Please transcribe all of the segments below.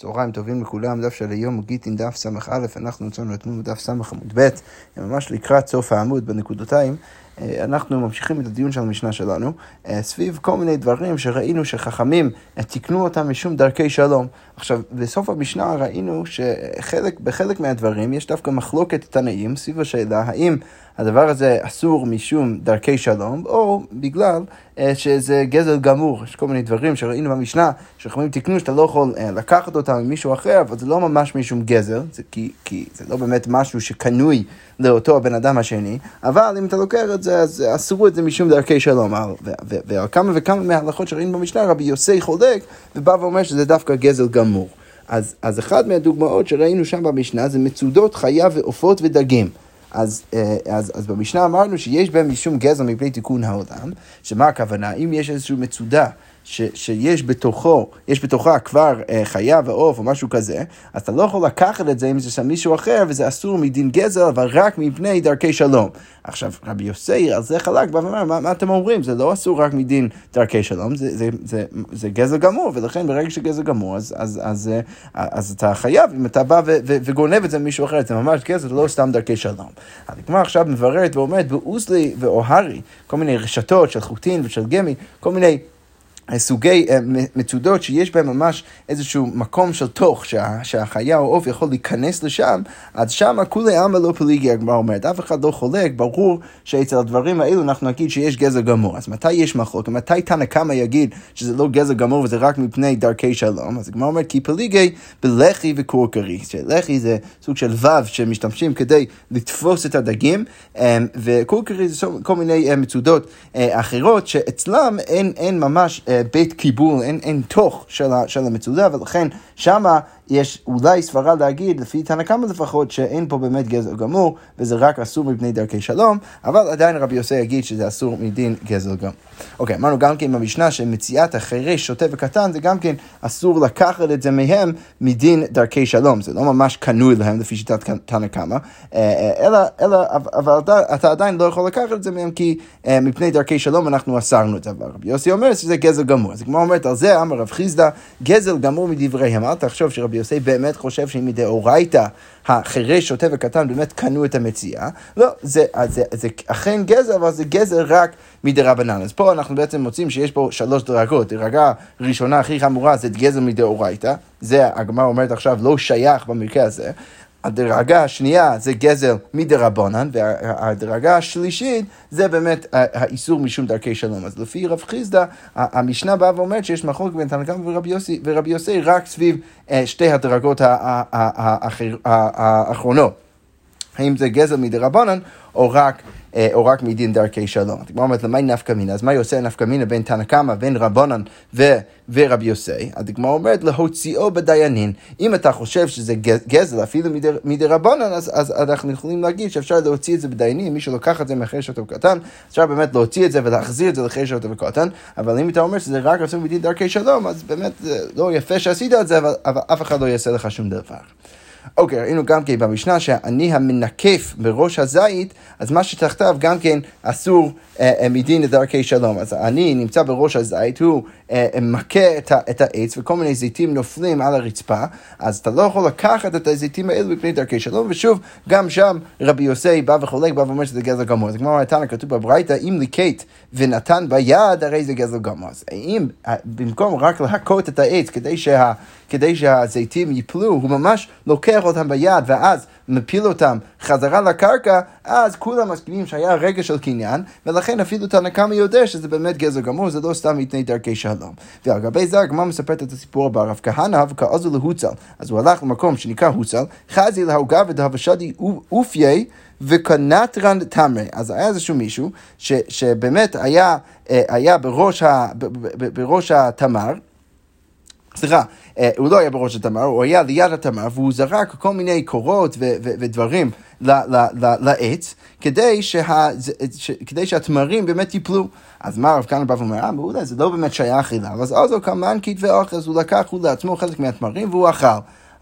צהריים טובים לכולם, דף של היום גיטין דף ס"א, אנחנו נצאנו אתמול בדף ס' עמוד ב', ממש לקראת סוף העמוד בנקודותיים. אה, אנחנו ממשיכים את הדיון של המשנה שלנו אה, סביב כל מיני דברים שראינו שחכמים אה, תיקנו אותם משום דרכי שלום. עכשיו, בסוף המשנה ראינו שבחלק מהדברים יש דווקא מחלוקת תנאים סביב השאלה האם הדבר הזה אסור משום דרכי שלום, או בגלל שזה גזל גמור. יש כל מיני דברים שראינו במשנה, שחכמים תיקנו שאתה לא יכול לקחת אותם ממישהו אחר, אבל זה לא ממש משום גזל, זה כי, כי זה לא באמת משהו שקנוי לאותו הבן אדם השני, אבל אם אתה לוקח את זה, אז אסרו את זה משום דרכי שלום. ועל כמה וכמה מההלכות שראינו במשנה, רבי יוסי חולק, ובא ואומר שזה דווקא גזל גמור. אז, אז אחת מהדוגמאות שראינו שם במשנה זה מצודות חיה ועופות ודגים. אז, אה, אז, אז במשנה אמרנו שיש בהם משום גזע מפני תיקון העולם, שמה הכוונה? אם יש איזושהי מצודה ש, שיש בתוכו, יש בתוכה כבר אה, חיה ועוף או משהו כזה, אז אתה לא יכול לקחת את זה אם זה שם מישהו אחר, וזה אסור מדין גזל, אבל רק מפני דרכי שלום. עכשיו, רבי יוסי על זה חלק, בא ואומר, מה, מה אתם אומרים? זה לא אסור רק מדין דרכי שלום, זה, זה, זה, זה, זה גזל גמור, ולכן ברגע שגזל גמור, אז, אז, אז, אז, אה, אז אתה חייב, אם אתה בא ו, ו, וגונב את זה ממישהו אחר, זה ממש גזל, לא סתם דרכי שלום. הגמרא עכשיו מבררת ואומרת, באוזלי ואוהרי, כל מיני רשתות של חוטין ושל גמי, כל מיני... סוגי אה, מצודות שיש בהם ממש איזשהו מקום של תוך, שה, שהחיה או עוף יכול להיכנס לשם, אז שם כולי עלמא לא פליגי, הגמרא אומרת, אף אחד לא חולק, ברור שאצל הדברים האלו אנחנו נגיד שיש גזר גמור. אז מתי יש מחלוק? מתי תנא קמא יגיד שזה לא גזר גמור וזה רק מפני דרכי שלום? אז הגמרא אומרת, כי פליגי בלחי וקורקרי, שלחי זה סוג של וו שמשתמשים כדי לתפוס את הדגים, אה, וקורקרי זה כל מיני אה, מצודות אחרות שאצלם אין, אין ממש בית קיבול, אין, אין תוך של, של המצודה, ולכן שמה יש אולי סברה להגיד, לפי תנא קמא לפחות, שאין פה באמת גזל גמור, וזה רק אסור מפני דרכי שלום, אבל עדיין רבי יוסי יגיד שזה אסור מדין גזל גמור. אוקיי, אמרנו גם כן במשנה שמציאת החירש, שוטה וקטן, זה גם כן אסור לקחת את זה מהם מדין דרכי שלום. זה לא ממש קנוי להם לפי שיטת תנא קמא, אה, אה, אלא, אלא, אבל אתה, עדיין לא יכול לקחת את זה מהם כי אה, מפני דרכי שלום אנחנו אסרנו את זה. אבל רבי יוסי אומר שזה גזל גמור. אז כמו אומרת על זה, אמר רב חיסדא, גזל גמור מדבריהם. אל תחשוב שרבי יוסי באמת חושב שאם מדאורייתא החירש, שוטה וקטן באמת קנו את המציאה. לא, זה, זה, זה אכן גזר, אבל זה גזר רק מדרבנן. אז פה אנחנו בעצם מוצאים שיש פה שלוש דרגות. דרגה ראשונה הכי חמורה זה גזר מדאורייתא. זה הגמרא אומרת עכשיו לא שייך במקרה הזה. הדרגה השנייה זה גזל מדרבנן, והדרגה השלישית זה באמת האיסור משום דרכי שלום. אז לפי רב חיסדא, המשנה באה ואומרת שיש מחלוקת בין תנא קמא ורבי יוסי רק סביב אה, שתי הדרגות האחרונות. האם זה גזל מדרבנן או רק... אה, או רק מדין דרכי שלום. הגמרא אומרת, למה נפקא מינה? אז מה יוצא נפקא מינה בין תנא קמא, בין רבנן ו... ורבי יוסי? הגמרא אומרת, להוציאו בדיינין. אם אתה חושב שזה גזל אפילו מדרבנן, אז, אז אנחנו יכולים להגיד שאפשר להוציא את זה בדיינים, מי שלוקח את זה מאחרי שאתה קטן, אפשר באמת להוציא את זה ולהחזיר את זה לאחרי שאתה קטן, אבל אם אתה אומר שזה רק עושה מדין דרכי שלום, אז באמת לא יפה שעשית את זה, אבל, אבל אף אחד לא יעשה לך שום דבר. אוקיי, ראינו גם כן במשנה שאני המנקף בראש הזית, אז מה שתחתיו גם כן אסור מדין לדרכי שלום. אז אני נמצא בראש הזית, הוא אה, אה, מכה את, העץ וכל מיני זיתים נופלים על הרצפה, אז אתה לא יכול לקחת את הזיתים האלו מפני דרכי שלום, ושוב, גם שם רבי יוסי בא וחולק, בא ואומר שזה גזל גמור. אז כמו תנא כתוב בברייתא, אם ליקט ונתן ביד, הרי זה גזל גמור. אז אם במקום רק להכות את העץ כדי, שה, כדי שהזיתים ייפלו, הוא ממש לוקח אותם ביד, ואז מפיל אותם חזרה לקרקע, אז כולם מסכימים שהיה רגע של קניין, ולכן אפילו תנא יודע שזה באמת גזר גמור, זה לא סתם מפני דרכי שלום. ועל גבי זה הגמרא מספרת את הסיפור הבא, רב כהנא וכעזו להוצל. אז הוא הלך למקום שנקרא הוצל, חזי להוגה ודהבשדי אופייי וקנטרן תמרי. אז היה איזשהו מישהו ש, שבאמת היה, אה, היה בראש, ה, בראש התמר, סליחה, אה, הוא לא היה בראש התמר, הוא היה ליד התמר, והוא זרק כל מיני קורות ודברים לעץ, כדי, שה, כדי שהתמרים באמת ייפלו. אז מה הרב כהנא בא ואומר, אה, מעולה, זה לא באמת שייך אליו, אז אז הוא כמובן כתבי אוכל, אז הוא לקח הוא לעצמו חלק מהתמרים והוא אכל.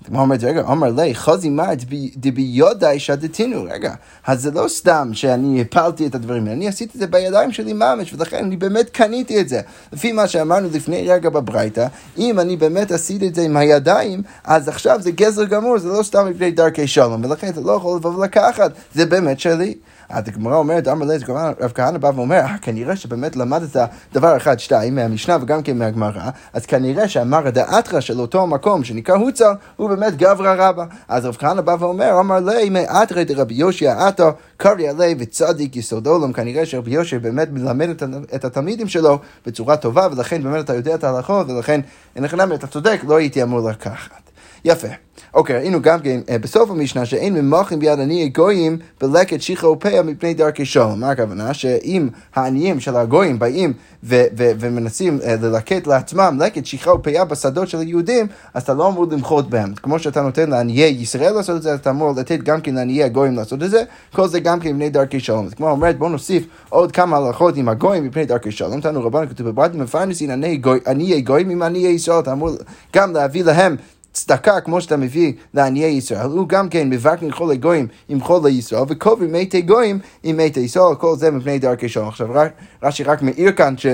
הגמרא אומרת, רגע, אמר לי, חזי מה דביודאי שדתינו, רגע, אז זה לא סתם שאני הפלתי את הדברים האלה, אני עשיתי את זה בידיים שלי ממש, ולכן אני באמת קניתי את זה. לפי מה שאמרנו לפני רגע בברייתא, אם אני באמת עשיתי את זה עם הידיים, אז עכשיו זה גזר גמור, זה לא סתם מפני דרכי שלום, ולכן אתה לא יכול לבוא ולקחת, זה באמת שלי. אז הגמרא אומרת, אמר לזה, רב כהנא בא ואומר, אה, כנראה שבאמת למדת דבר אחד, שתיים, מהמשנה וגם כן מהגמרא, אז כנראה שאמר דאתרא של אותו מקום שנקרא הוצל, הוא באמת גברא רבא. אז רב כהנא בא ואומר, אמר לי, מאתרא דרבי יושע עתו, קריא עלי וצדיק יסוד עולם, כנראה שרבי יושע באמת מלמד את התלמידים שלו בצורה טובה, ולכן באמת אתה יודע את ההלכות, ולכן, אין לך נמי, אתה צודק, לא הייתי אמור לקחת. יפה. אוקיי, ראינו גם כן אה, בסוף המשנה שאין ממוחים ביד עניי גויים בלקט שיחה ופיה מפני דרכי שלום. מה הכוונה? שאם העניים של הגויים באים ו- ו- ומנסים uh, ללקט לעצמם לקט שיחה ופיה בשדות של היהודים, אז אתה לא אמור למחות בהם. כמו שאתה נותן לעניי ישראל לעשות את זה, אתה אמור לתת גם כן לעניי הגויים לעשות את זה, כל זה גם כן מפני דרכי שלום. אז כמו אומרת, בואו נוסיף עוד כמה הלכות עם הגויים מפני דרכי שלום. תנו רבנו כתוב בברדים מפרנסין עניי גויים עם עניי ישראל, אתה אמור גם להביא להם צדקה, כמו שאתה מביא לעניי ישראל, הוא גם כן מבקרים כל הגויים עם כל הישראל, וקוברים מתי גויים עם מתי ישראל, כל זה מפני דרכי שלום. עכשיו רש"י רק מעיר כאן ש...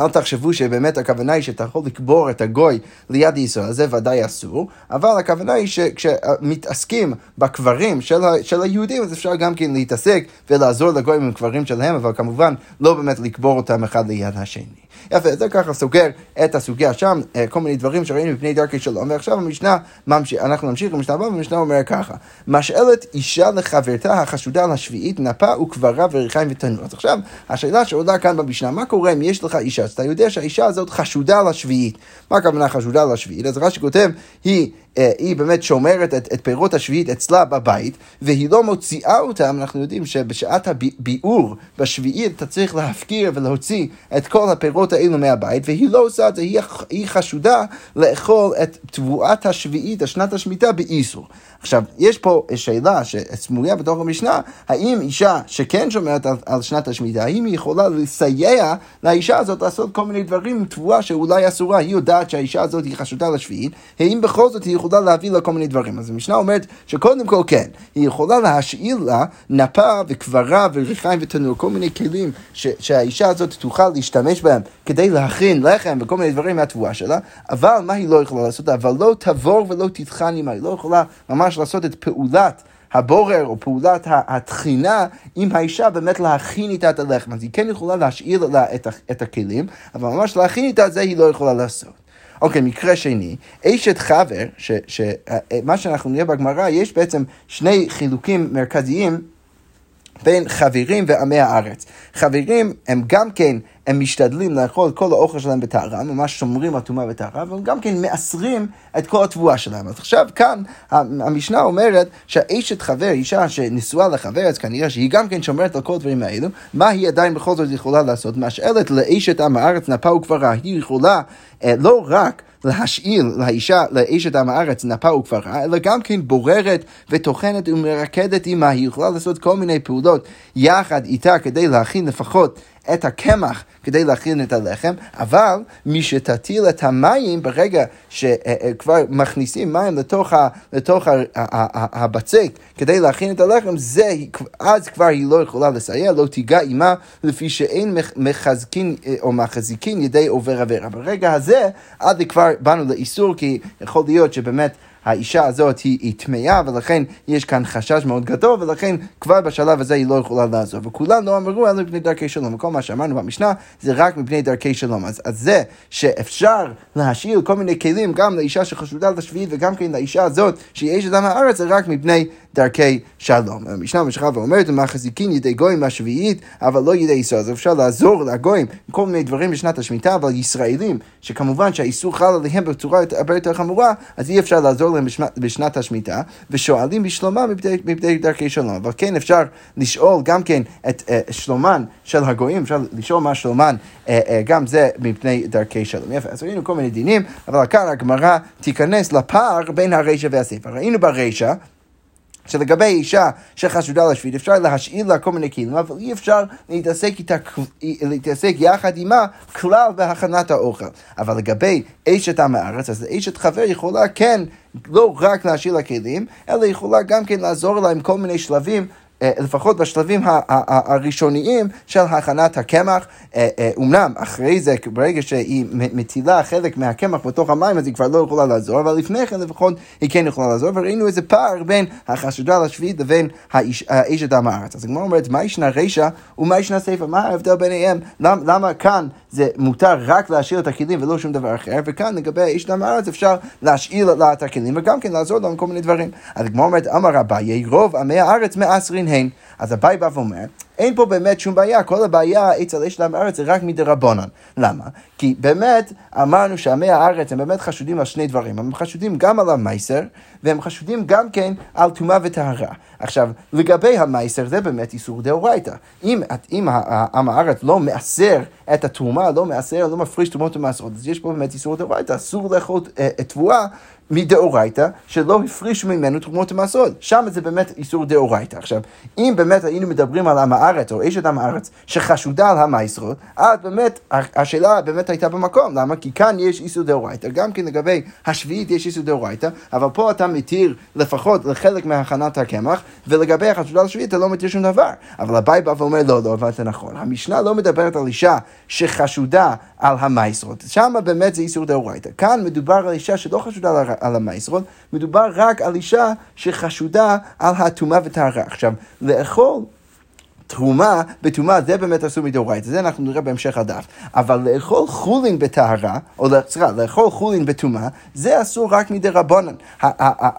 אל תחשבו שבאמת הכוונה היא שאתה יכול לקבור את הגוי ליד ישראל, זה ודאי אסור, אבל הכוונה היא שכשמתעסקים בקברים של, ה, של היהודים, אז אפשר גם כן להתעסק ולעזור לגויים עם קברים שלהם, אבל כמובן לא באמת לקבור אותם אחד ליד השני. יפה, זה ככה סוגר את הסוגיה שם, אה, כל מיני דברים שראינו מפני דרכי שלום, ועכשיו המשנה, ממשיך, אנחנו נמשיך במשנה הבאה, והמשנה אומר ככה, משאלת אישה לחברתה החשודה לשביעית, נפה וקברה וריחיים ותנור. אז עכשיו, השאלה שעולה כאן במשנה, מה קורה אם יש לך אישה, אז אתה יודע שהאישה הזאת חשודה לשביעית. מה הכוונה חשודה לשביעית? אז רש"י כותב, היא... אה, היא באמת שומרת את, את פירות השביעית אצלה בבית, והיא לא מוציאה אותם, אנחנו יודעים שבשעת הביאור בשביעית אתה צריך להפקיר ולהוציא את כל הפירות האלו מהבית, והיא לא עושה את זה, היא, היא חשודה לאכול את תבואת השביעית, השנת השמיטה, באיסור. עכשיו, יש פה שאלה שסמויה בתוך המשנה, האם אישה שכן שומרת על, על שנת השמיטה, האם היא יכולה לסייע לאישה הזאת לעשות כל מיני דברים עם תבואה שאולי אסורה, היא יודעת שהאישה הזאת היא חשודה לשביעית, האם בכל זאת היא יכולה להביא לה כל מיני דברים. אז המשנה אומרת שקודם כל כן, היא יכולה להשאיל לה נפה וקברה וריחיים ותנור, כל מיני כלים ש, שהאישה הזאת תוכל להשתמש בהם כדי להכין לחם וכל מיני דברים מהתבואה שלה, אבל מה היא לא יכולה לעשות? אבל לא תבור ולא תטחן עמה, היא לא יכולה ממש לעשות את פעולת הבורר או פעולת התחינה עם האישה באמת להכין איתה את הלחם. אז היא כן יכולה להשאיר לה את, את הכלים, אבל ממש להכין איתה זה היא לא יכולה לעשות. אוקיי, מקרה שני, אשת חבר, שמה שאנחנו נראה בגמרא, יש בעצם שני חילוקים מרכזיים בין חברים ועמי הארץ. חברים הם גם כן, הם משתדלים לאכול כל האוכל שלהם בטהרה, ממש שומרים על טומאה בטהרה, אבל גם כן מאסרים את כל התבואה שלהם. אז עכשיו כאן המשנה אומרת שהאשת חבר, אישה שנשואה לחבר, אז כנראה שהיא גם כן שומרת על כל הדברים האלו, מה היא עדיין בכל זאת יכולה לעשות? משאלת לאשת עם הארץ נפה וקברה, היא יכולה אה, לא רק להשאיל לאישה, לאשת עם הארץ, נפה וקברה, אלא גם כן בוררת וטוחנת ומרקדת עמה, היא יכולה לעשות כל מיני פעולות יחד איתה כדי להכין לפחות את הקמח כדי להכין את הלחם, אבל מי שתטיל את המים ברגע שכבר מכניסים מים לתוך, ה, לתוך ה, ה, הבצק כדי להכין את הלחם, זה, אז כבר היא לא יכולה לסייע, לא תיגע עימה לפי שאין מחזקין או מחזיקין ידי עובר עבירה. ברגע הזה, עד כבר באנו לאיסור, כי יכול להיות שבאמת האישה הזאת היא טמאה, ולכן יש כאן חשש מאוד גדול, ולכן כבר בשלב הזה היא לא יכולה לעזוב. וכולם לא אמרו אלא מפני דרכי שלום. וכל מה שאמרנו במשנה זה רק מפני דרכי שלום. אז, אז זה שאפשר להשאיר כל מיני כלים גם לאישה שחשודה לשביעית וגם כן לאישה הזאת שהיא אשת עם הארץ, זה רק מפני דרכי שלום. המשנה ממשיכה ואומרת, מחזיקין ידי גויים מהשביעית, אבל לא ידי ישראל. אז אפשר לעזור לגויים עם כל מיני דברים בשנת השמיטה, אבל ישראלים, שכמובן שהאיסור חל עליהם בצורה הרבה יותר חמורה, אז אי אפשר לעזור להם בשנת, בשנת השמיטה, ושואלים בשלומם מפני דרכי שלום. אבל כן אפשר לשאול גם כן את uh, שלומן של הגויים, אפשר לשאול מה שלומן, uh, uh, גם זה מפני דרכי שלום. יפה, אז ראינו כל מיני דינים, אבל כאן הגמרא תיכנס לפער בין הרישא והספר. ראינו ברישא שלגבי אישה שחשודה לשביעית, אפשר להשאיר לה כל מיני כלים, אבל אי אפשר להתעסק, איתה, להתעסק יחד עימה כלל בהכנת האוכל. אבל לגבי אשת עם הארץ, אז אשת חבר יכולה כן לא רק להשאיר לה כלים, אלא יכולה גם כן לעזור לה עם כל מיני שלבים לפחות בשלבים הראשוניים של הכנת הקמח. אומנם אה, אחרי זה, ברגע שהיא מטילה חלק מהקמח בתוך המים, אז היא כבר לא יכולה לעזור, אבל לפני כן לפחות היא כן יכולה לעזור, וראינו איזה פער בין החשודה לשביעית לבין האיש אדם הארץ. אז הגמרא אומרת, מה ישנה רישא ומה ישנה סיפא? מה ההבדל ביניהם? למה, למה כאן זה מותר רק להשאיר את הכלים ולא שום דבר אחר, וכאן לגבי האיש אדם הארץ אפשר להשאיר לה את הכלים וגם כן לעזור לה עם כל מיני דברים. אז הגמרא אומרת, אמר אביי, רוב עמי הארץ מעשרין הן. אז אביי בא ואומר, אין פה באמת שום בעיה, כל הבעיה אצל אשת עם הארץ זה רק מדרבנן. למה? כי באמת אמרנו שעמי הארץ הם באמת חשודים על שני דברים, הם חשודים גם על המייסר, והם חשודים גם כן על טומאה וטהרה. עכשיו, לגבי המייסר זה באמת איסור דאורייתא. אם, אם עם הארץ לא מעשר את התרומה, לא מעשר, לא מפריש תרומות ומעשרות, אז יש פה באמת איסור דאורייתא, אסור לאכול אה, תבואה מדאורייתא, שלא הפרישו ממנו תרומות ומעשרות. שם זה באמת איסור דאורייתא. עכשיו, אם באמת היינו מדברים על עם הארץ, או אשת עם הארץ, שחשודה על המעשרות, אז באמת, השאלה באמת הייתה במקום. למה? כי כאן יש איסור דאורייתא, גם כן לגבי השביעית יש איסור דאורייתא, אבל פה אתה מתיר לפחות לחלק מהכנת הקמח, ולגבי החשודה לשביעית אתה לא מתיר שום דבר. אבל הבאי בא ואומר, לא, לא הבנת נכון. המשנה לא מדברת על אישה שחשודה על המעשרות. שם באמת זה איסור דאורייתא. כאן מדובר על אישה שלא חשודה על על המעשרות, מדובר רק על אישה שחשודה על הטומאה וטהרה. עכשיו, לאכול תרומה בתרומה זה באמת אסור מדאורייתא, זה אנחנו נראה בהמשך הדף. אבל לאכול חולין בטהרה, או סליחה, לאכול חולין בטומאה, זה אסור רק מדרבנן.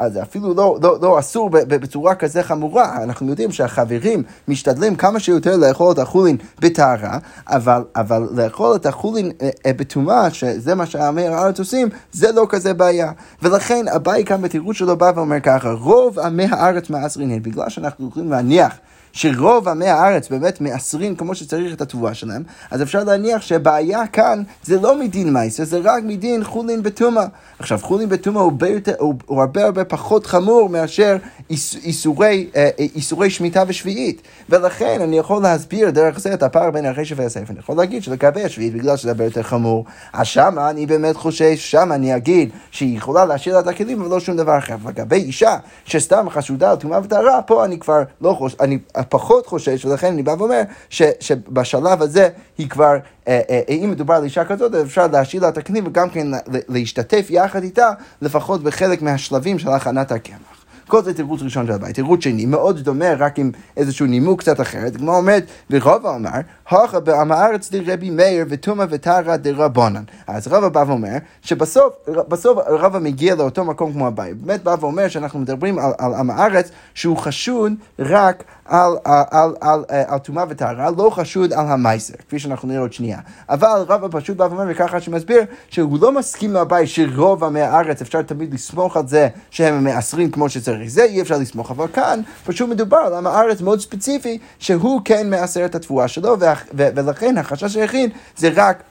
זה אפילו לא, לא, לא אסור בצורה כזה חמורה, אנחנו יודעים שהחברים משתדלים כמה שיותר לאכול את החולין בטהרה, אבל, אבל לאכול את החולין אה, אה, בטומאה, שזה מה שעמי הארץ עושים, זה לא כזה בעיה. ולכן אביי כאן בתירוץ שלו בא ואומר ככה, רוב עמי הארץ מעשרין בגלל שאנחנו יכולים להניח שרוב עמי הארץ באמת מעשרים כמו שצריך את התבואה שלהם, אז אפשר להניח שהבעיה כאן זה לא מדין מייסר, זה רק מדין חולין בטומאה. עכשיו, חולין בטומאה הוא, הוא, הוא הרבה הרבה פחות חמור מאשר איסורי, אה, איסורי שמיטה ושביעית. ולכן אני יכול להסביר דרך זה את הפער בין הרשע והספר. אני יכול להגיד שלגבי השביעית, בגלל שזה הרבה יותר חמור, אז שמה אני באמת חושש, שמה אני אגיד שהיא יכולה להשאיר לה את הכלים ולא שום דבר אחר. לגבי אישה שסתם חשודה על טומאה וטהרה, פה אני כבר לא חושש, אני פחות חושש, ולכן אני בא ואומר ש, שבשלב הזה היא כבר, אה, אה, אם מדובר על אישה כזאת, אפשר להשאיר לה את הכלים וגם כן להשתתף יחד איתה, לפחות בחלק מהשלבים של הכנת הקמח. כל זה תירוץ ראשון של הבית. תירוץ שני, מאוד דומה, רק עם איזשהו נימוק קצת אחרת. כמו אומרת, ורבא אמר, הוכה בעם הארץ דרבי מאיר וטומא וטהרא דרבנן. אז רבא בא ואומר, שבסוף, בסוף רבא מגיע לאותו מקום כמו הבית. באמת בא ואומר שאנחנו מדברים על, על עם הארץ שהוא חשוד רק על, על, על, על, על טומאה וטהרה, לא חשוד על המייסר, כפי שאנחנו נראה עוד שנייה. אבל רבא פשוט בא ואומר, וככה שמסביר, שהוא לא מסכים מהבית שרוב עמי הארץ אפשר תמיד לסמוך על זה שהם מעשרים כמו שצריך. זה אי אפשר לסמוך, אבל כאן פשוט מדובר על עם הארץ מאוד ספציפי, שהוא כן מעשר את התבואה שלו, ולכן החשש היחיד זה רק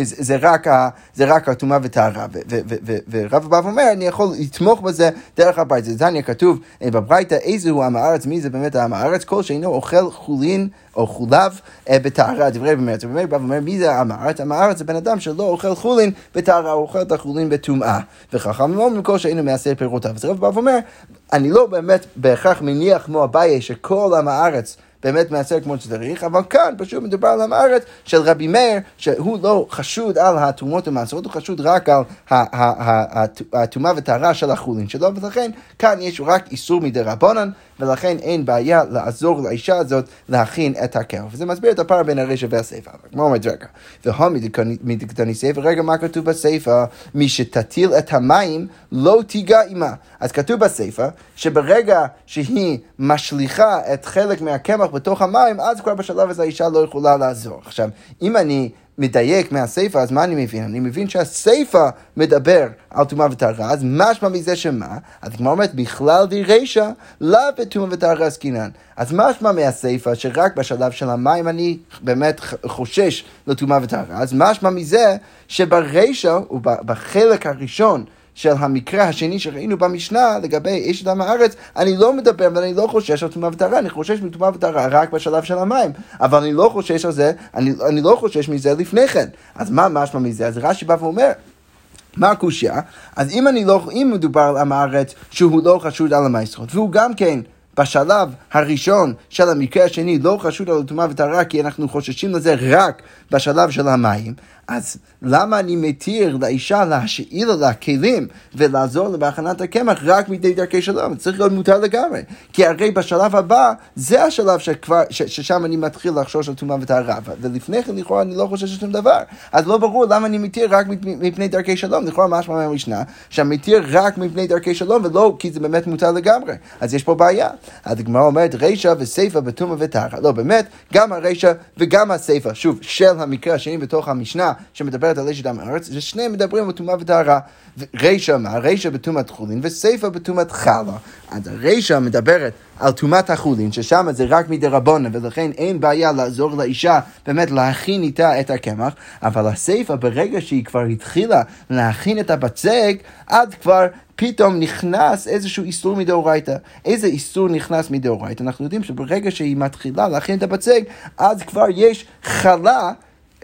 זה רק, רק הטומאה וטהרה, ורב בא ואומר, אני יכול לתמוך בזה דרך הבית. זה דניה כתוב אה, בברייתא, איזה הוא עם הארץ, מי זה באמת עם הארץ? כל שאינו אוכל חולין או חולב אה, בטהרה, דברי במרץ. ובאמת בא ואומר, מי זה עם הארץ? עם הארץ זה בן אדם שלא אוכל חולין בטהרה, הוא אוכל את החולין בטומאה. וחכם אומרים כל שאינו מעשה פירותיו. אז רב בא ואומר, אני לא באמת בהכרח מניח כמו אביי שכל עם הארץ באמת מעשר כמו שצריך, אבל כאן פשוט מדובר על עם הארץ של רבי מאיר, שהוא לא חשוד על התרומות המעשרות, הוא חשוד רק על הטומאה וטהרה של החולין שלו, ולכן כאן יש רק איסור מדי רבונן, ולכן אין בעיה לעזור לאישה הזאת להכין את הכרב. וזה מסביר את הפער בין הרשע והסיפא. כמו אומרת רגע, והומי סיפא, רגע מה כתוב בסיפא? מי שתטיל את המים לא תיגע עמה. אז כתוב בסיפא שברגע שהיא משליכה את חלק מהקמח בתוך המים, אז כבר בשלב הזה האישה לא יכולה לעזור. עכשיו, אם אני... מדייק מהסיפא, אז מה אני מבין? אני מבין שהסיפא מדבר על טומאה וטהרה, אז משמע מזה שמה? אז כמו אומרת, בכלל די רישא, לאו בטומאה וטהרה עסקינן. אז משמע מהסיפא, שרק בשלב של המים אני באמת חושש לטומאה וטהרה, אז משמע מזה שברישא, ובחלק הראשון, של המקרה השני שראינו במשנה לגבי אשת עם הארץ, אני לא מדבר ואני לא חושש על טומאה וטהרה, אני חושש מטומאה וטהרה רק בשלב של המים, אבל אני לא חושש על זה, אני, אני לא חושש מזה לפני כן. אז מה משמע מזה? אז רש"י בא ואומר, מה הקושייה? אז אם אני לא, אם מדובר על עם הארץ שהוא לא חשוד על המעשרות, והוא גם כן בשלב הראשון של המקרה השני לא חשוד על טומאה וטהרה כי אנחנו חוששים לזה רק בשלב של המים, אז למה אני מתיר לאישה להשאיל לה כלים ולעזור לה בהכנת הקמח רק מדי דרכי שלום? צריך להיות מותר לגמרי. כי הרי בשלב הבא, זה השלב שכבר, ש, ששם אני מתחיל לחשוש על טומאה וטהרה. ולפני כן, לכאורה, אני לא חושב שום דבר. אז לא ברור למה אני מתיר רק מפני דרכי שלום. לכאורה, משמע מהמשנה, מתיר רק מפני דרכי שלום, ולא כי זה באמת מותר לגמרי. אז יש פה בעיה. אז הגמרא אומרת, רישא וסיפא בטומאה וטהרה. לא, באמת, גם הרישא וגם הסיפא, שוב, של המקרה השני בתוך המשנה, שמדברת על אשת עם הארץ, ששניהם מדברים על טומאה וטהרה. רישא מה? רישא בטומאת חולין וסיפא בטומאת חלה. אז הרישא מדברת על טומאת החולין, ששם זה רק מדי רבונה, ולכן אין בעיה לעזור לאישה באמת להכין איתה את הקמח, אבל הסיפא, ברגע שהיא כבר התחילה להכין את הבצק, עד כבר פתאום נכנס איזשהו איסור מדאורייתא. איזה איסור נכנס מדאורייתא? אנחנו יודעים שברגע שהיא מתחילה להכין את הבצק, אז כבר יש חלה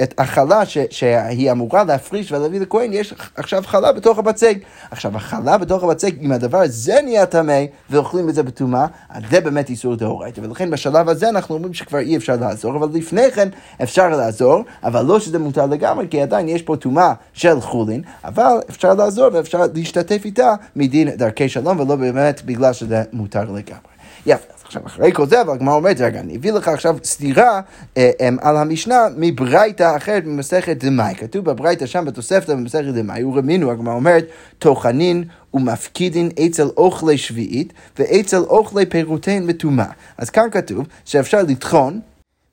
את החלה ש, שהיא אמורה להפריש ולהביא לכהן, יש עכשיו חלה בתוך הבצק. עכשיו, החלה בתוך הבצק, אם הדבר הזה נהיה טמא ואוכלים את זה בטומאה, אז זה באמת איסור דאורייתא. ולכן בשלב הזה אנחנו אומרים שכבר אי אפשר לעזור, אבל לפני כן אפשר לעזור, אבל לא שזה מותר לגמרי, כי עדיין יש פה טומאה של חולין, אבל אפשר לעזור ואפשר להשתתף איתה מדין דרכי שלום, ולא באמת בגלל שזה מותר לגמרי. יפה. עכשיו, אחרי כל זה, אבל הגמרא אומרת, רגע, אני אביא לך עכשיו סתירה אה, אה, על המשנה מברייתא אחרת ממסכת דמאי. כתוב בברייתא שם בתוספתא במסכת דמאי, ורמינו, הגמרא אומרת, טוחנין ומפקידין אצל אוכלי שביעית ואצל אוכלי פירותיהן מטומאה. אז כאן כתוב שאפשר לטחון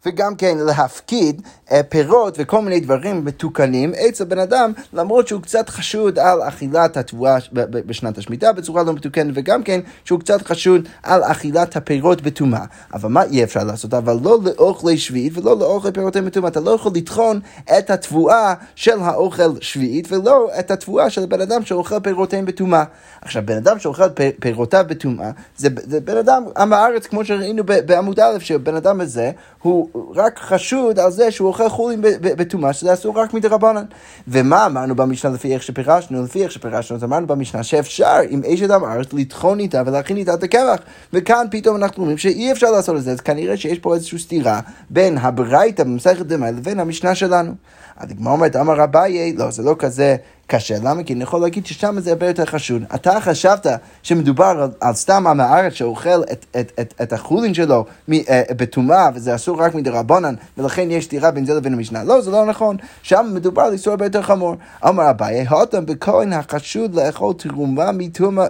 וגם כן להפקיד אה, פירות וכל מיני דברים מתוקנים אצל בן אדם, למרות שהוא קצת חשוד על אכילת התבואה בשנת השמיטה בצורה לא מתוקנת, וגם כן שהוא קצת חשוד על אכילת הפירות בטומאה. אבל מה אי אפשר לעשות? אבל לא לאוכלי שביעית ולא לאוכלי פירותי מטומאה. אתה לא יכול לטחון את התבואה של האוכל שביעית ולא את התבואה של בן אדם שאוכל פירותיהם בטומאה. עכשיו, בן אדם שאוכל פירותיו בטומאה, זה, זה בן אדם עם הארץ, כמו שראינו בעמוד א', שבן אדם הזה, הוא רק חשוד על זה שהוא אוכל חולים בטומאה, שזה אסור רק מדרבנן. ומה אמרנו במשנה לפי איך שפירשנו? לפי איך שפירשנו, אז אמרנו במשנה שאפשר עם אשת עם הארץ לטחון איתה ולהכין איתה את הקמח. וכאן פתאום אנחנו אומרים שאי אפשר לעשות את זה, אז כנראה שיש פה איזושהי סתירה בין הברייתא במסכת דמאי לבין המשנה שלנו. אז הגמרא אומרת, אמר אביי, לא, זה לא כזה קשה. למה? כי אני יכול להגיד ששם זה הרבה יותר חשוד. אתה חשבת שמדובר על, על סתם עם הארץ שאוכל את, את, את, את החולין שלו אה, בטומאה, וזה אסור רק מדרבנן, ולכן יש סתירה בין זה לבין המשנה. לא, זה לא נכון. שם מדובר על איסור הרבה יותר חמור. אמר אביי, הותם בכהן החשוד לאכול תרומה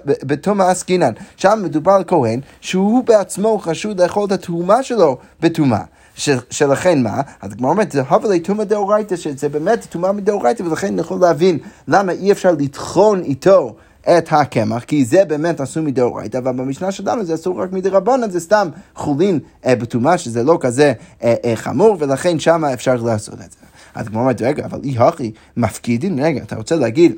בתומא עסקינן. שם מדובר על כהן שהוא בעצמו חשוד לאכול את התרומה שלו בטומאה. שלכן מה? אז הגמרא אומרת, הווה טומאה דאורייתא, שזה באמת טומאה מדאורייתא, ולכן אני יכול להבין למה אי אפשר לטחון איתו. את הקמח, כי זה באמת אסור מדאורייתא, אבל במשנה שלנו זה אסור רק מדרבנן, זה סתם חולין אה, בטומאה, שזה לא כזה אה, אה, חמור, ולכן שם אפשר לעשות את זה. אז הגמרא אומרת, רגע, אבל אי הכי מפקידין, רגע, אתה רוצה להגיד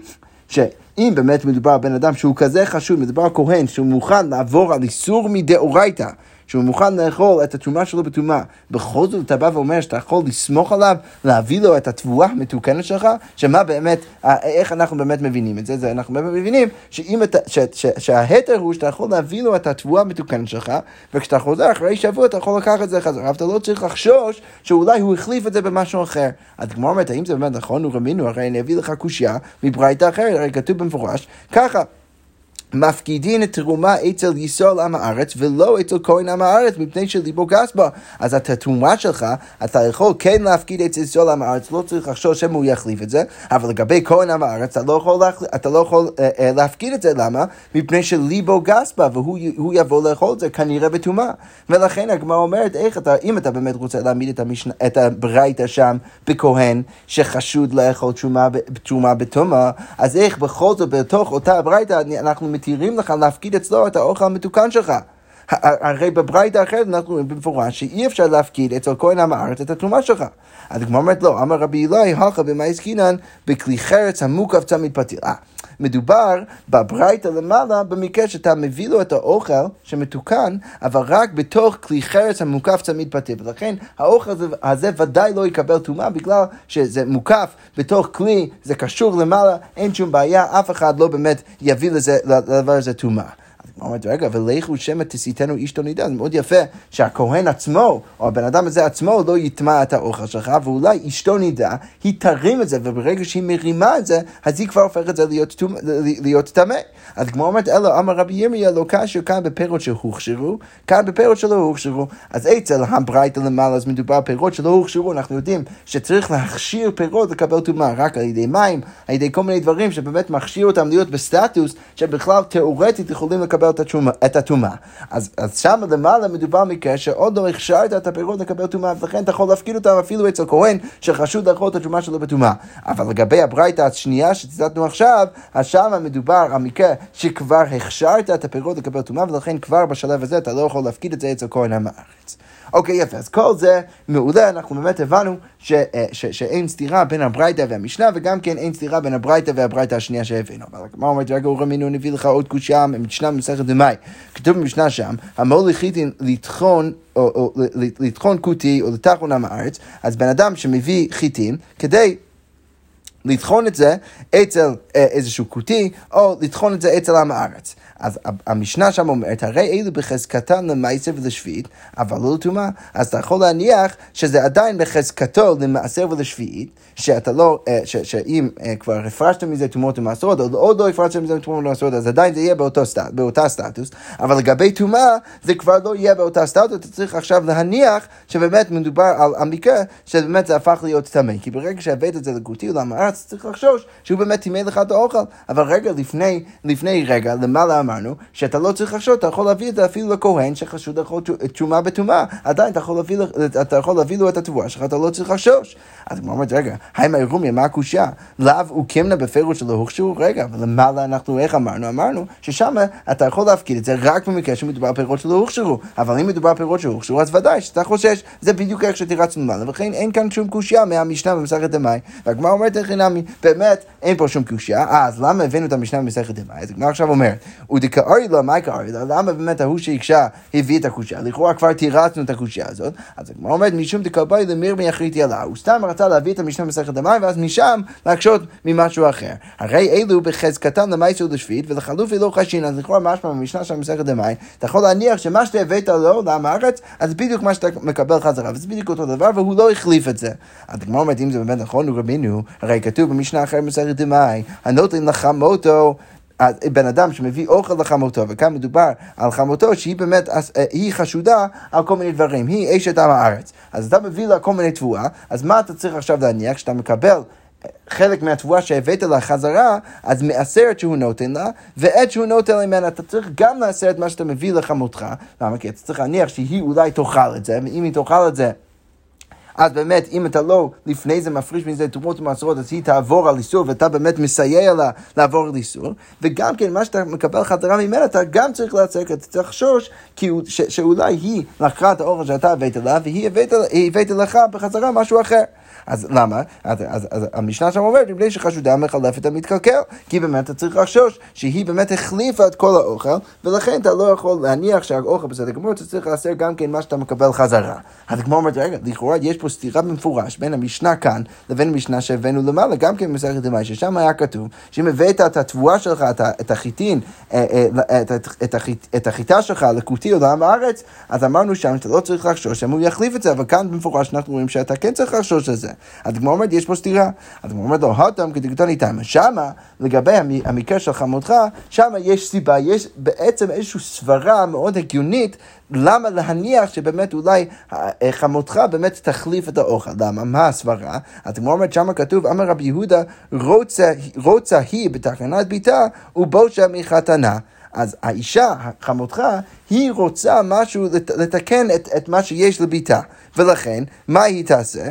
שאם באמת מדובר בן אדם שהוא כזה חשוב, מדובר על כהן, שהוא מוכן לעבור על איסור מדאורייתא, שהוא מוכן לאכול את התרומה שלו בטומאה, בכל זאת אתה בא ואומר שאתה יכול לסמוך עליו, להביא לו את התבואה המתוקנת שלך, שמה באמת, איך אנחנו באמת מבינים את זה? זה אנחנו באמת מבינים שאם אתה, ש, ש, שההתר הוא שאתה יכול להביא לו את התבואה המתוקנת שלך, וכשאתה חוזר אחרי שבוע אתה יכול לקחת את זה חזרה, אבל אתה לא צריך לחשוש שאולי הוא החליף את זה במשהו אחר. אז כמו אומרת, האם זה באמת נכון? הוא רמינו, הרי אני אביא לך קושייה מברייתא אחרת, הרי כתוב במפורש, ככה. מפקידין את תרומה אצל ישראל עם הארץ ולא אצל כהן עם הארץ מפני שליבו גס בה. אז את התרומה שלך, אתה יכול כן להפקיד אצל ישראל עם הארץ, לא צריך לחשוב שמא הוא יחליף את זה, אבל לגבי כהן עם הארץ אתה לא יכול, להחל... אתה לא יכול אה, אה, להפקיד את זה, למה? מפני שליבו גס בה והוא יבוא לאכול את זה כנראה בטומאה. ולכן הגמרא אומרת, איך אתה, אם אתה באמת רוצה להעמיד את, המשנה, את הברייתא שם בכהן שחשוד לאכול תרומה בטומאה, אז איך בכל זאת בתוך אותה ברייתא אנחנו מתירים לך להפקיד אצלו את האוכל המתוקן שלך. הרי בברייתא האחרת אנחנו רואים במפורש שאי אפשר להפקיד אצל כהן עם הארץ את התרומה שלך. אז הגמרא אומרת לא, אמר רבי אלוהי, הלכה במאי עסקינן בכלי חרץ המוקף צמיד פתיל. מדובר בברייתא למעלה, במקרה שאתה מביא לו את האוכל שמתוקן, אבל רק בתוך כלי חרס המוקף צמיד פתיר. ולכן האוכל הזה, הזה ודאי לא יקבל טומאה, בגלל שזה מוקף בתוך כלי, זה קשור למעלה, אין שום בעיה, אף אחד לא באמת יביא לזה, לדבר הזה טומאה. אומרת, רגע, ולכו שמא תסיתנו איש תונידה, זה מאוד יפה שהכהן עצמו, או הבן אדם הזה עצמו, לא יטמע את האוכל שלך, ואולי אשתו נידה, היא תרים את זה, וברגע שהיא מרימה את זה, אז היא כבר הופכת את זה להיות טמא. אז כמו אומרת, אלו אמר רבי ירמיה, לא כאשר כאן בפירות שהוכשרו, כאן בפירות שלא הוכשרו. אז אצל הברייתא למעלה, אז מדובר על פירות שלא הוכשרו, אנחנו יודעים שצריך להכשיר פירות לקבל טומאה, רק על ידי מים, על ידי כל מיני דברים שבאמת מכשיר אותם להיות בסטטוס, שבכלל תאורטית יכולים לקבל את הטומאה. אז, אז שם למעלה מדובר מקרה שעוד לא הכשרת את הפירות לקבל טומאה, ולכן אתה יכול להפקיד אותם אפילו אצל כהן שחשוד לאכול את התרומה שלו בטומאה. אבל לגבי הברייתא השנייה שציטטנו עכשיו, אז שם מדובר על מקרה שכבר הכשרת את הפירות לקבל טומאה, ולכן כבר בשלב הזה אתה לא יכול להפקיד את זה אצל כהן עם הארץ. אוקיי, יפה, אז כל זה מעולה, אנחנו באמת הבנו ש, אה, ש, שאין סתירה בין הברייתא והמשנה, וגם כן אין סתירה בין הברייתא והברייתא השנייה שהבאנו. אבל מה אומרת, רגע, אורי מינו נביא לך עוד קושייה ממשנה במסכת דמאי. כתוב במשנה שם, חיטין לטחון, או, או לטחון כותי או לטחון עם הארץ, אז בן אדם שמביא חיטין, כדי... לטחון את זה אצל אה, איזשהו כותי, או לטחון את זה אצל עם הארץ. אז המשנה שם אומרת, הרי אלו בחזקתם למעשר ולשביעית, אבל לא לטומאה. אז אתה יכול להניח שזה עדיין בחזקתו למעשר ולשביעית, שאתה לא, אה, שאם אה, כבר הפרשת מזה טומאות ומעשרות, או עוד לא הפרשת מזה טומאות ומעשרות, אז עדיין זה יהיה באותו סטט, באותה סטטוס, אבל לגבי טומאה, זה כבר לא יהיה באותה סטטוס, אתה צריך עכשיו להניח שבאמת מדובר על המקרה, שבאמת זה הפך להיות טמא. כי ברגע שהבאת את זה לגותי או למארץ, צריך לחשוש שהוא באמת טימא לך את האוכל. אבל רגע לפני, לפני רגע, למעלה אמרנו, שאתה לא צריך לחשוד, אתה יכול להביא את זה אפילו לכהן שחשוד לאכול תשומה בטומאה, עדיין אתה יכול להביא, אתה יכול להביא לו את התבואה שלך, אתה לא צריך לחשוש. אז הוא אומר, רגע, היי מהירומיה, מה הקושייה? לאו וקימנה בפירוש שלא הוכשרו? רגע, ולמעלה אנחנו, איך אמרנו? אמרנו ששם אתה יכול להפקיד את זה רק במקרה שמדובר פירות שלא הוכשרו. אבל אם מדובר על פירות שהוכשרו, אז ודאי שאתה חושש, זה בדיוק איך שתירצנו למעלה, וכן אין כאן שום קושייה מהמשנה במסכת דמאי. והגמרא אומרת איך חינמי, באמת, אין פה שום קושייה, אז למה הבאנו את המשנה במסכת דמאי? אז הגמרא עכשיו אומרת, ודקארי לה, מה קארי לה? למה באמת ההוא שהקשה הביא את הקושייה? לכאורה כבר תירצנו את הקושייה הזאת. אז הגמרא אומרת, משום דקארי למיר מיחריתי עלה. הוא סתם רצה להביא את המשנה במסכת דמאי, ואז משם להקשות ממשהו אחר. הרי אלו בחזקתם למייסו לשביעית, ולחלופי לא חשין, אז לכאורה משמע במשנה של מסכת דמאי, אתה יכול להניח שמה שאתה הבאת לו לעם הארץ, אז בדיוק מה שאתה מקבל חזרה, וזה בדיוק אותו דבר, והוא לא החליף את זה. אז הגמרא אומרת, אם זה באמת נכון, הוא רבינו, הרי כתוב במשנה אחרת במסכת דמאי, הנותן לחמותו בן אדם שמביא אוכל לחמותו, וכאן מדובר על חמותו שהיא באמת, אה, היא חשודה על כל מיני דברים, היא אשת עם הארץ. אז אתה מביא לה כל מיני תבואה, אז מה אתה צריך עכשיו להניח? כשאתה מקבל אה, חלק מהתבואה שהבאת לה חזרה, אז מעשרת שהוא נותן לה, ועת שהוא נותן ממנה, אתה צריך גם לעשר את מה שאתה מביא לחמותך. למה? כי אתה צריך להניח שהיא אולי תאכל את זה, ואם היא תאכל את זה... אז באמת, אם אתה לא לפני זה מפריש מזה תרומות ומעשרות, אז היא תעבור על איסור, ואתה באמת מסייע לה לעבור על איסור. וגם כן, מה שאתה מקבל חזרה ממנה, אתה גם צריך להצק, אתה צריך לחשוש, שאולי היא לקחה את האוכל שאתה הבאת לה, והיא הבאת לך בחזרה משהו אחר. אז למה? אז, אז, אז המשנה שם אומרת, מפני שחשודה מחלפת המתקלקל, כי באמת אתה צריך לחשוש שהיא באמת החליפה את כל האוכל, ולכן אתה לא יכול להניח שהאוכל בסדר גמור, אתה צריך לעשות גם כן מה שאתה מקבל חזרה. אז הגמור אומרת, רגע, לכאורה יש פה סתירה במפורש בין המשנה כאן לבין המשנה שהבאנו למעלה, גם כן במסכת דמאי, ששם היה כתוב שאם הבאת את התבואה שלך, את החיטין, אה, אה, את החיטה שלך לכותי או לעם הארץ, אז אמרנו שם שאתה לא צריך לחשוש שם הוא יחליף את זה, אבל כאן במפורש אנחנו רואים שאתה כן צריך לחשוש על זה. אז הגמרא אומרת, יש פה סתירה. הגמרא אומרת לו, הותם כדגתני תמה. שמה, לגבי המקרה של חמותך, שמה יש סיבה, יש בעצם איזושהי סברה מאוד הגיונית למה להניח שבאמת אולי חמותך באמת תחליף את האוכל? למה? מה הסברה? הגמרא אומרת שמה כתוב, אמר רבי יהודה, רוצה, רוצה היא בתקנת ביתה ובושה מחתנה. אז האישה, חמותך, היא רוצה משהו, לתקן את, את מה שיש לביתה. ולכן, מה היא תעשה?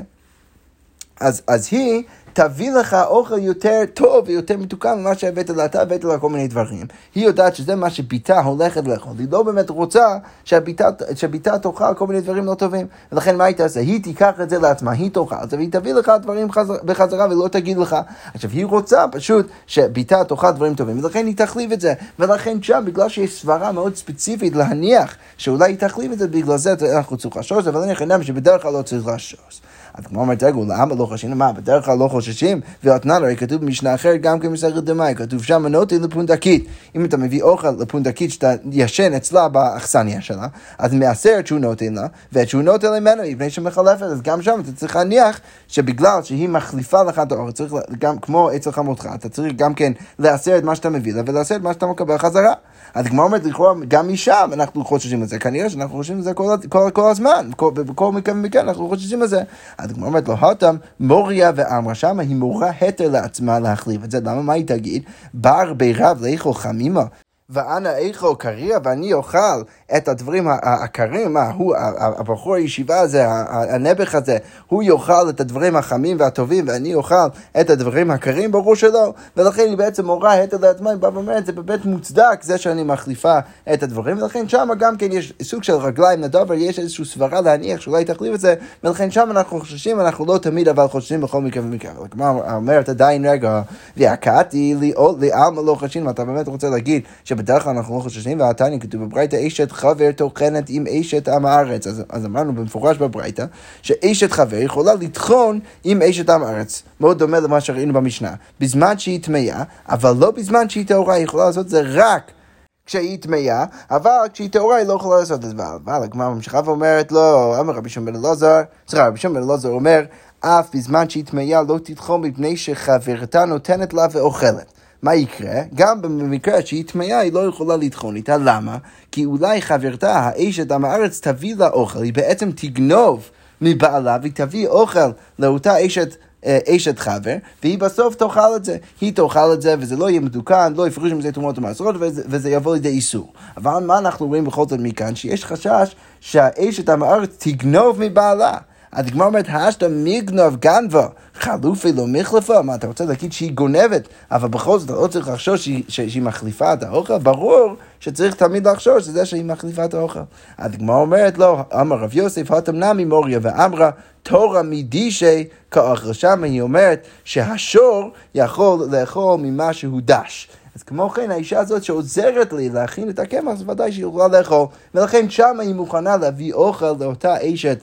אז, אז היא תביא לך אוכל יותר טוב ויותר מתוקן ממה שהבאת לה, אתה הבאת לה כל מיני דברים. היא יודעת שזה מה שבתה הולכת לאכול, היא לא באמת רוצה שהבתה תאכל כל מיני דברים לא טובים. ולכן מה היא תעשה? היא תיקח את זה לעצמה, היא תאכל את זה, והיא תביא לך דברים חזר, בחזרה ולא תגיד לך. עכשיו, היא רוצה פשוט שבתה תאכל דברים טובים, ולכן היא תחליף את זה. ולכן שם, בגלל שיש סברה מאוד ספציפית להניח שאולי היא תחליף את זה, בגלל זה אנחנו צריכים לחשוש, אבל אני חושב שבדרך כלל לא צריך לחשוש. אז כמו אומרת, רגע, למה לא חוששים? מה, בדרך כלל לא חוששים? ואתנן, הרי כתוב במשנה אחרת, גם כן דמאי, כתוב שם מנותי לפונדקית. אם אתה מביא אוכל לפונדקית שאתה ישן אצלה באכסניה שלה, אז מעשרת שהוא נותן לה, ואת שהוא נותן ממנו, מפני שמחלפת, אז גם שם אתה צריך להניח שבגלל שהיא מחליפה לך את האוכל, צריך גם, כמו אצל חמותך, אתה צריך גם כן לעשר את מה שאתה מביא לה, ולעשר את מה שאתה מקבל חזרה. אז הגמרא אומרת, לכאורה, גם משם אנחנו חוששים לזה. כנראה שאנחנו חוששים לזה כל, כל, כל הזמן, בכל מקרה ומקרה אנחנו חוששים לזה. אז הגמרא אומרת לו, הותם, מוריה ואמרה, שמה היא מורה התר לעצמה להחליף את זה. למה, מה היא תגיד? בר בירב לאכול חמימה. ואנא איכו קריע ואני אוכל את הדברים הקרים, מה, הוא, הבחור הישיבה הזה, הנעבך הזה, הוא יאכל את הדברים החמים והטובים ואני אוכל את הדברים הקרים, ברור שלא. ולכן היא בעצם מורה את לעצמה, היא באה ואומרת, זה באמת מוצדק זה שאני מחליפה את הדברים, ולכן שם גם כן יש סוג של רגליים לדבר, יש איזושהי סברה להניח שאולי תחליף את זה, ולכן שם אנחנו חוששים, אנחנו לא תמיד אבל חוששים בכל מקרה ומקרה. כלומר, אומרת עדיין רגע, והקעתי לי, לעלמא לא חשים, אתה באמת רוצה להגיד שבדרך כלל אנחנו לא חוששים, והתניא כתוב בברייתא אשת חבר טוחנת עם אשת עם הארץ. אז, אז אמרנו במפורש בברייתא, שאשת חבר יכולה לטחון עם אשת עם הארץ. מאוד דומה למה שראינו במשנה. בזמן שהיא טמאה, אבל לא בזמן שהיא טהורה, היא יכולה לעשות את זה רק. כשהיא טמאה, אבל כשהיא טהורה היא לא יכולה לעשות את זה. אבל הגמרא ממשיכה ואומרת לא, אמר רבי שמעון אלעזר, סליחה, רבי שמעון אלעזר אומר, אף בזמן שהיא טמאה לא תטחון מפני שחברתה נותנת לה ואוכלת. מה יקרה? גם במקרה שהיא טמאה היא לא יכולה לטחון איתה, למה? כי אולי חברתה, האשת עם הארץ, תביא לה אוכל, היא בעצם תגנוב מבעלה והיא תביא אוכל לאותה אשת אה, אשת חבר, והיא בסוף תאכל את זה. היא תאכל את זה, וזה לא יהיה מדוכן, לא יפרישו מזה תרומות ומעשרות, וזה, וזה יבוא לידי איסור. אבל מה אנחנו רואים בכל זאת מכאן? שיש חשש שהאשת עם הארץ תגנוב מבעלה. אז הגמרא אומרת, האשתא מגנוב גנבה, חלופי לא מחלפה, מה אתה רוצה להגיד שהיא גונבת, אבל בכל זאת אתה לא צריך לחשוש שהיא, שהיא מחליפה את האוכל? ברור שצריך תמיד לחשוש שזה שהיא מחליפה את האוכל. אז הגמרא אומרת לו, לא, אמר רב יוסף, התם נמי מוריה ואמרה, תורה מדישי כאוכל. שם היא אומרת שהשור יכול לאכול ממה שהוא דש. אז כמו כן, האישה הזאת שעוזרת לי להכין את הקמח, אז ודאי שהיא יכולה לאכול. ולכן שם היא מוכנה להביא אוכל לאותה אשת.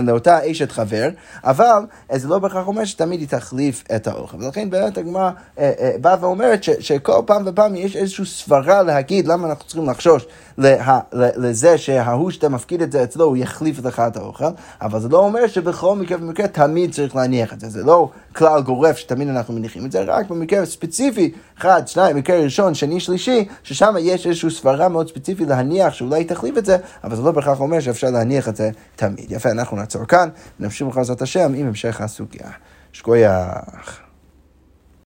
לאותה אשת חבר, אבל זה לא בהכרח אומר שתמיד היא תחליף את האוכל. ולכן באמת הגמרא אה, אה, באה ואומרת שכל פעם ופעם יש איזושהי סברה להגיד למה אנחנו צריכים לחשוש לה, לזה שההוא שאתה מפקיד את זה אצלו, הוא יחליף לך את האוכל, אבל זה לא אומר שבכל מקרה ומקרה תמיד צריך להניח את זה. זה לא כלל גורף שתמיד אנחנו מניחים את זה, רק במקרה ספציפי, אחד, שניים, מקרה ראשון, שני, שלישי, ששם יש איזושהי סברה מאוד ספציפית להניח שאולי תחליף את זה, אבל זה לא בהכרח אומר שאפשר להניח את זה תמיד. יפה, אנחנו נעצור כאן, נמשיך בחזרת השם עם המשך הסוגיה. שכוייח.